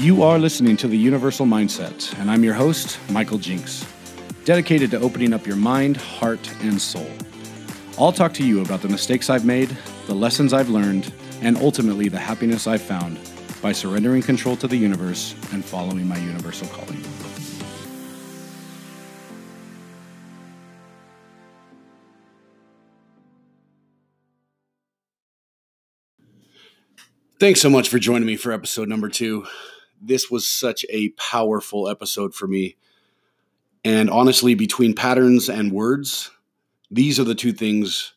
You are listening to the Universal Mindset, and I'm your host, Michael Jinks, dedicated to opening up your mind, heart, and soul. I'll talk to you about the mistakes I've made, the lessons I've learned, and ultimately the happiness I've found by surrendering control to the universe and following my universal calling. Thanks so much for joining me for episode number two. This was such a powerful episode for me. And honestly, between patterns and words, these are the two things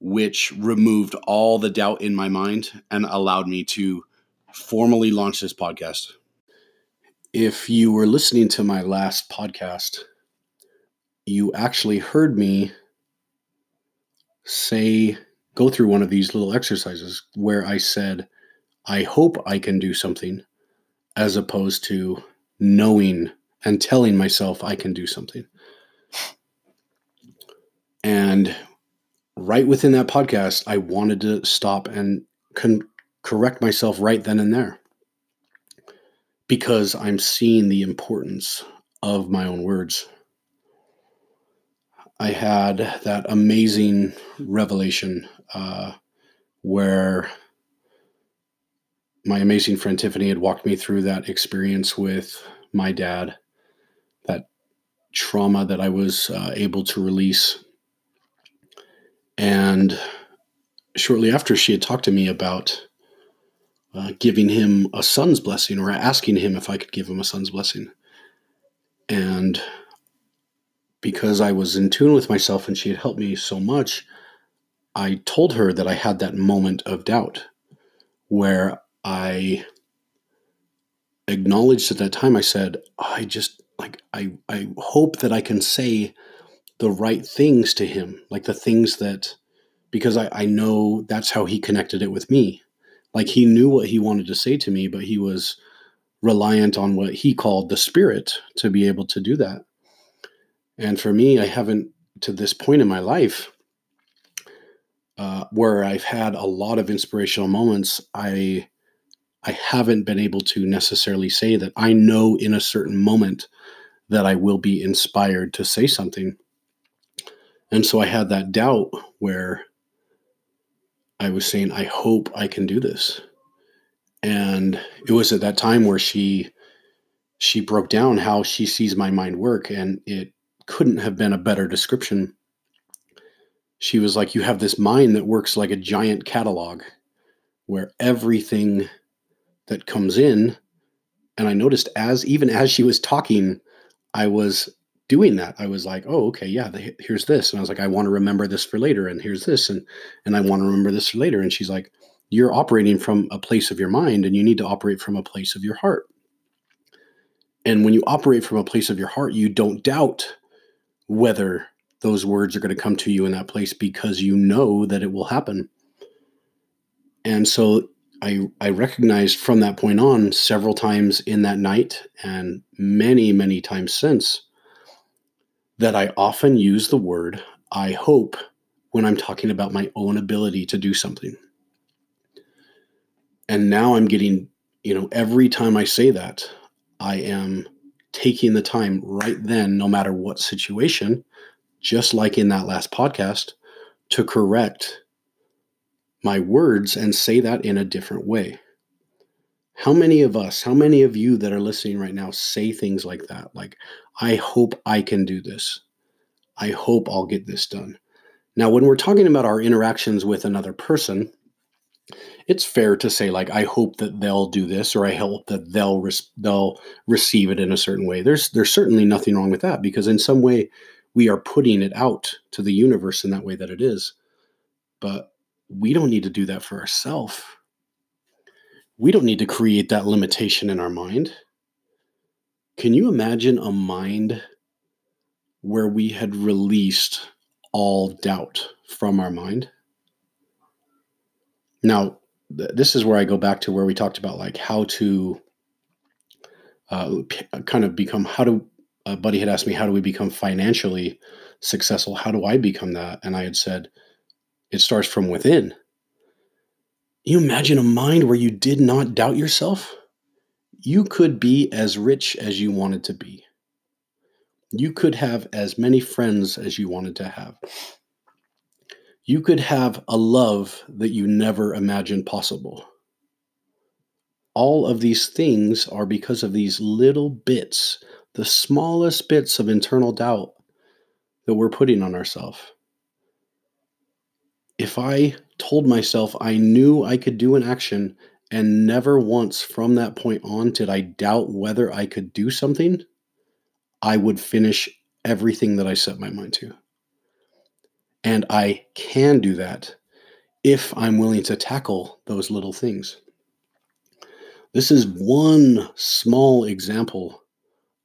which removed all the doubt in my mind and allowed me to formally launch this podcast. If you were listening to my last podcast, you actually heard me say, go through one of these little exercises where I said, I hope I can do something, as opposed to knowing and telling myself I can do something. And right within that podcast, I wanted to stop and con- correct myself right then and there because I'm seeing the importance of my own words. I had that amazing revelation uh, where my amazing friend Tiffany had walked me through that experience with my dad, that trauma that I was uh, able to release. And shortly after, she had talked to me about uh, giving him a son's blessing or asking him if I could give him a son's blessing. And because I was in tune with myself and she had helped me so much, I told her that I had that moment of doubt where I acknowledged at that time, I said, I just like, I, I hope that I can say the right things to him, like the things that, because I, I know that's how he connected it with me. Like he knew what he wanted to say to me, but he was reliant on what he called the spirit to be able to do that. And for me, I haven't to this point in my life uh, where I've had a lot of inspirational moments. I I haven't been able to necessarily say that I know in a certain moment that I will be inspired to say something. And so I had that doubt where I was saying, I hope I can do this. And it was at that time where she she broke down how she sees my mind work and it couldn't have been a better description. She was like, You have this mind that works like a giant catalog where everything that comes in. And i noticed as even as she was talking i was doing that. I was like oh okay yeah here's this. And i was like i want to remember this for later and here's this and and i want to remember this for later. And she's like you're operating from a place of your mind and you need to operate from a place of your heart. And when you operate from a place of your heart you don't doubt whether those words are going to come to you in that place because you know that it will happen. And so I, I recognized from that point on several times in that night and many, many times since that I often use the word I hope when I'm talking about my own ability to do something. And now I'm getting, you know, every time I say that, I am taking the time right then, no matter what situation, just like in that last podcast, to correct my words and say that in a different way. How many of us, how many of you that are listening right now say things like that? Like, I hope I can do this. I hope I'll get this done. Now, when we're talking about our interactions with another person, it's fair to say like I hope that they'll do this or I hope that they'll they'll receive it in a certain way. There's there's certainly nothing wrong with that because in some way we are putting it out to the universe in that way that it is. But we don't need to do that for ourselves. We don't need to create that limitation in our mind. Can you imagine a mind where we had released all doubt from our mind? Now, th- this is where I go back to where we talked about like how to uh, p- kind of become how do a buddy had asked me how do we become financially successful how do i become that and i had said it starts from within. You imagine a mind where you did not doubt yourself? you could be as rich as you wanted to be. You could have as many friends as you wanted to have. You could have a love that you never imagined possible. All of these things are because of these little bits, the smallest bits of internal doubt that we're putting on ourselves. If I told myself I knew I could do an action and never once from that point on did I doubt whether I could do something, I would finish everything that I set my mind to. And I can do that if I'm willing to tackle those little things. This is one small example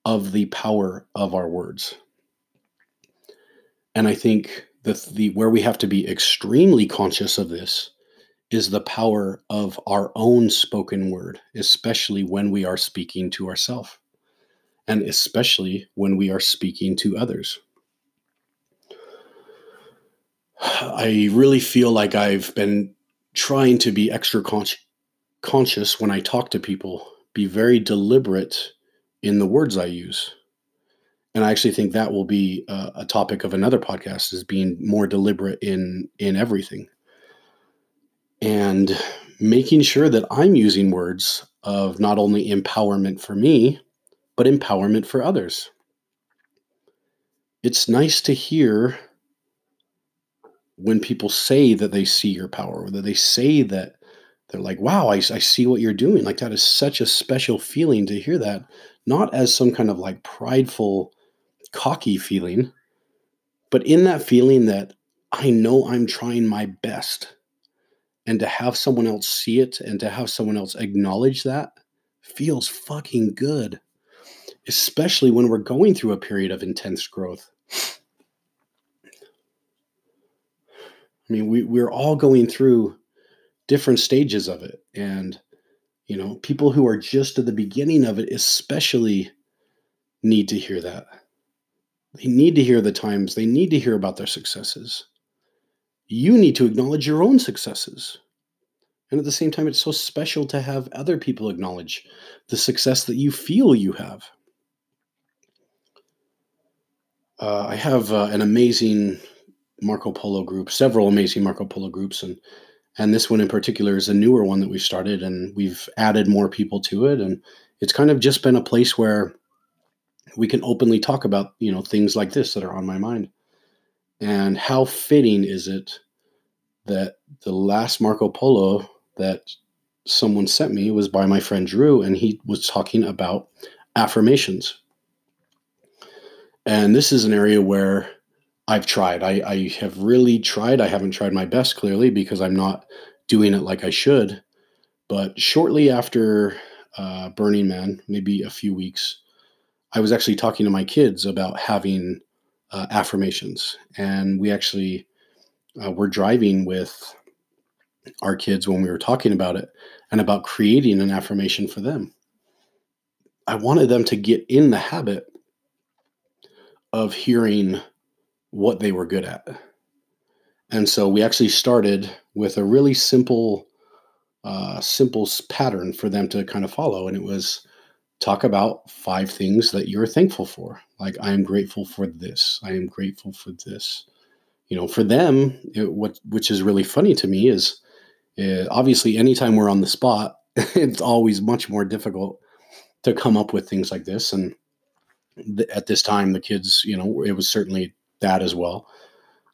of the power of our words. And I think the, the where we have to be extremely conscious of this is the power of our own spoken word, especially when we are speaking to ourselves and especially when we are speaking to others. I really feel like I've been trying to be extra con- conscious when I talk to people, be very deliberate in the words I use. And I actually think that will be a, a topic of another podcast is being more deliberate in in everything and making sure that I'm using words of not only empowerment for me, but empowerment for others. It's nice to hear when people say that they see your power, that they say that they're like, wow, I, I see what you're doing. Like, that is such a special feeling to hear that, not as some kind of like prideful, cocky feeling, but in that feeling that I know I'm trying my best and to have someone else see it and to have someone else acknowledge that feels fucking good, especially when we're going through a period of intense growth. I mean, we, we're all going through different stages of it. And, you know, people who are just at the beginning of it, especially need to hear that. They need to hear the times, they need to hear about their successes you need to acknowledge your own successes. And at the same time, it's so special to have other people acknowledge the success that you feel you have. Uh, I have uh, an amazing Marco Polo group, several amazing Marco Polo groups, and and this one in particular is a newer one that we've started, and we've added more people to it, and it's kind of just been a place where we can openly talk about you know things like this that are on my mind. And how fitting is it that the last Marco Polo that someone sent me was by my friend Drew, and he was talking about affirmations. And this is an area where I've tried. I, I have really tried. I haven't tried my best, clearly, because I'm not doing it like I should. But shortly after uh, Burning Man, maybe a few weeks, I was actually talking to my kids about having uh, affirmations. And we actually uh, were driving with our kids when we were talking about it and about creating an affirmation for them. I wanted them to get in the habit of hearing what they were good at. And so we actually started with a really simple, uh, simple pattern for them to kind of follow. And it was talk about five things that you're thankful for. Like, I am grateful for this. I am grateful for this. You know, for them, it, what which is really funny to me is uh, obviously anytime we're on the spot, it's always much more difficult to come up with things like this. And th- at this time, the kids, you know, it was certainly that as well.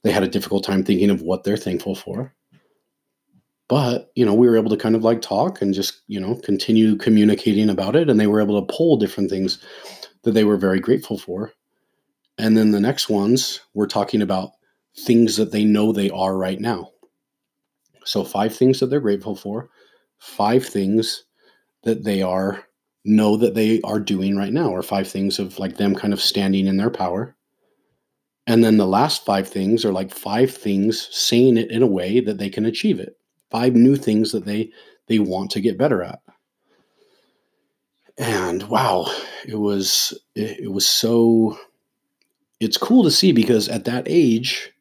They had a difficult time thinking of what they're thankful for but you know we were able to kind of like talk and just you know continue communicating about it and they were able to pull different things that they were very grateful for. And then the next ones we're talking about things that they know they are right now. So five things that they're grateful for five things that they are know that they are doing right now or five things of like them kind of standing in their power. And then the last five things are like five things saying it in a way that they can achieve it five new things that they they want to get better at. And wow it was it, it was so it's cool to see because at that age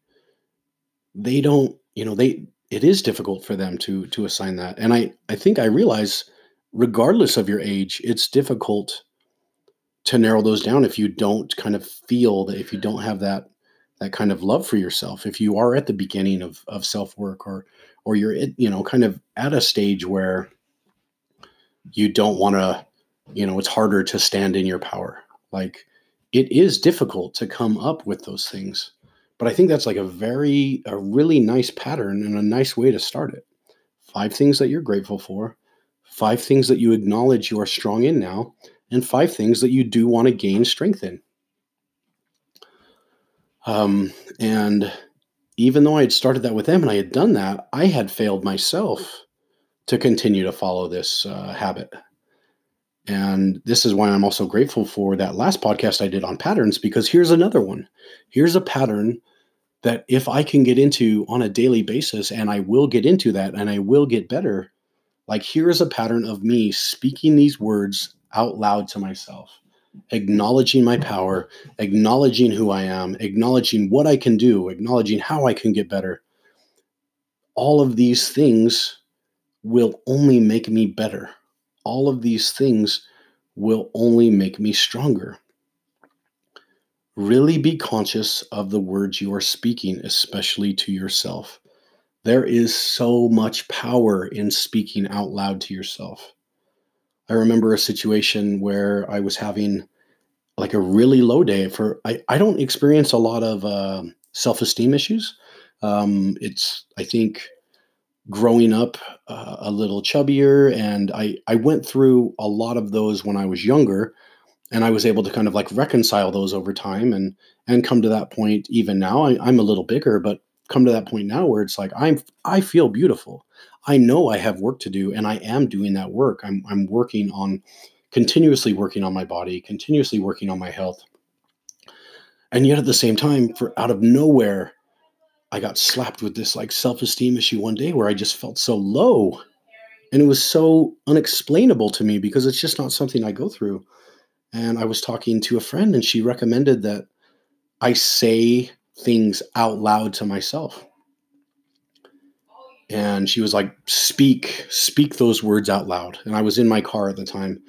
they don't you know they it is difficult for them to to assign that. And i i think i realize regardless of your age, it's difficult to narrow those down if you don't kind of feel that if you don't have that that kind of love for yourself. If you are at the beginning of of self work or or you're you know kind of at a stage where you don't want to you know it's harder to stand in your power. Like it is difficult to come up with those things but i think that's like a very a really nice pattern and a nice way to start it. Five things that you're grateful for five things that you acknowledge you are strong in now and five things that you do want to gain strength in. Um, and even though I had started that with them and I had done that, I had failed myself to continue to follow this uh, habit. And this is why I'm also grateful for that last podcast I did on patterns, because here's another one. Here's a pattern that if I can get into on a daily basis, and I will get into that and I will get better, like here's a pattern of me speaking these words out loud to myself acknowledging my power, acknowledging who I am, acknowledging what I can do, acknowledging how I can get better. All of these things will only make me better. All of these things will only make me stronger. Really be conscious of the words you are speaking, especially to yourself. There is so much power in speaking out loud to yourself. I remember a situation where I was having like a really low day for I, I don't experience a lot of uh, self-esteem issues. Um, it's I think growing up uh, a little chubbier and I, I went through a lot of those when I was younger and I was able to kind of like reconcile those over time and and come to that point even now I, I'm a little bigger but come to that point now where it's like I'm I feel beautiful I know I have work to do and I am doing that work. I'm, I'm working on continuously working on my body, continuously working on my health. And yet at the same time, for out of nowhere, I got slapped with this like self-esteem issue one day where I just felt so low. And it was so unexplainable to me because it's just not something I go through. And I was talking to a friend and she recommended that I say things out loud to myself. And she was like speak speak those words out loud. And i was in my car at the time.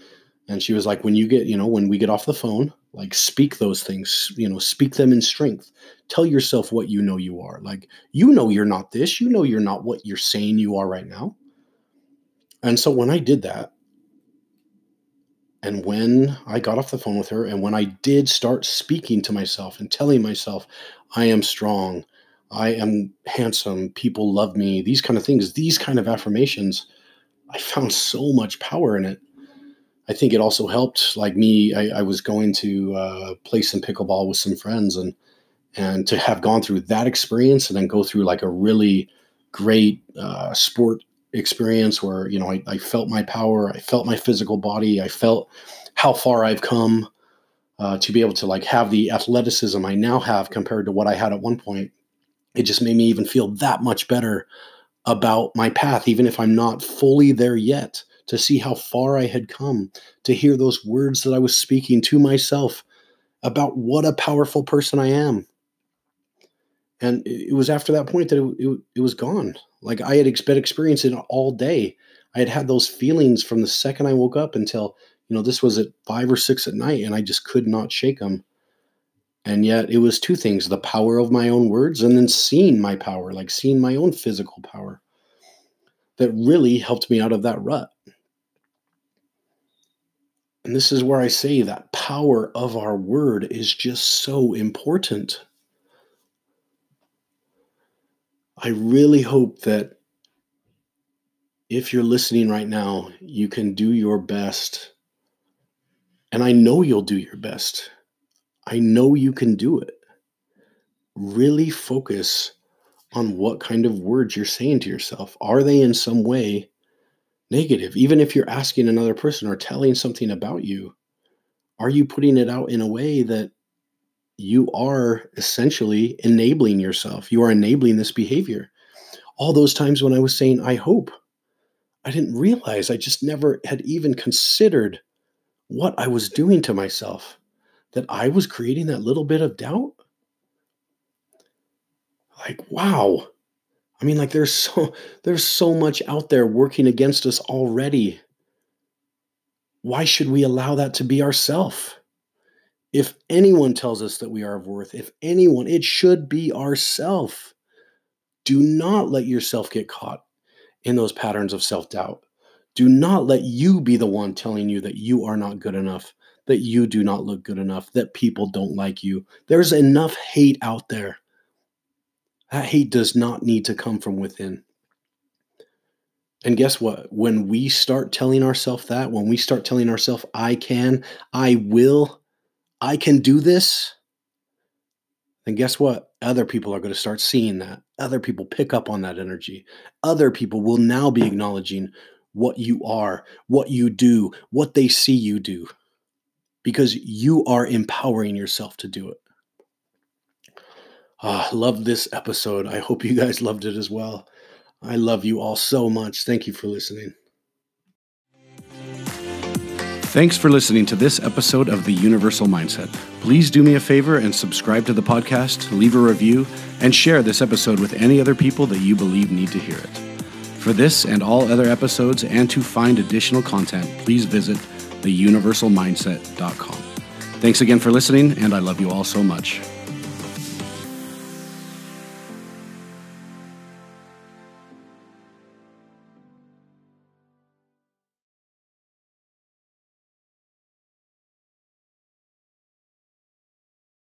And she was like when you get you know when we get off the phone like speak those things you know speak them in strength. Tell yourself what you know you are. Like you know you're not this. You know you're not what you're saying you are right now. And so when i did that and when i got off the phone with her and when i did start speaking to myself and telling myself i am strong. I am handsome, people love me, these kind of things, these kind of affirmations, I found so much power in it. I think it also helped, like me, I, I was going to uh, play some pickleball with some friends and and to have gone through that experience and then go through like a really great uh, sport experience where you know I, I, felt my power i felt my physical body i felt how far i've come uh, to be able to like have the athleticism i now have compared to what i had at one point it just made me even feel that much better about my path, even if I'm not fully there yet, to see how far I had come, to hear those words that I was speaking to myself about what a powerful person I am. And it was after that point that it, it, it was gone. Like I had been experiencing it all day. I had had those feelings from the second I woke up until, you know, this was at five or six at night, and I just could not shake them. And yet it was two things the power of my own words and then seeing my power, like seeing my own physical power, that really helped me out of that rut. And this is where I say that power of our word is just so important. I really hope that if you're listening right now, you can do your best. And I know you'll do your best I know you can do it. Really focus on what kind of words you're saying to yourself. Are they in some way negative? Even if you're asking another person or telling something about you, are you putting it out in a way that you are essentially enabling yourself? You are enabling this behavior. All those times when I was saying, I hope, I didn't realize, I just never had even considered what I was doing to myself that I was creating that little bit of doubt? Like, wow. I mean, like there's so there's so much out there working against us already. why should we allow that to be ourself? If anyone tells us that we are of worth, if anyone, it should be ourself. Do not let yourself get caught in those patterns of self doubt. Do not let you be the one telling you that you are not good enough, that you do not look good enough, that people don't like you. There's enough hate out there. That hate does not need to come from within. And guess what? When we start telling ourselves that, when we start telling ourselves, I can, I will, I can do this, then guess what? Other people are going to start seeing that. Other people pick up on that energy. Other people will now be acknowledging what you are, what you do, what they see you do, because you are empowering yourself to do it. Ah, love this episode. I hope you guys loved it as well. I love you all so much. Thank you for listening. Thanks for listening to this episode of The Universal Mindset. Please do me a favor and subscribe to the podcast, leave a review, and share this episode with any other people that you believe need to hear it. For this and all other episodes, and to find additional content, please visit theuniversalmindset.com. Thanks again for listening, and I love you all so much.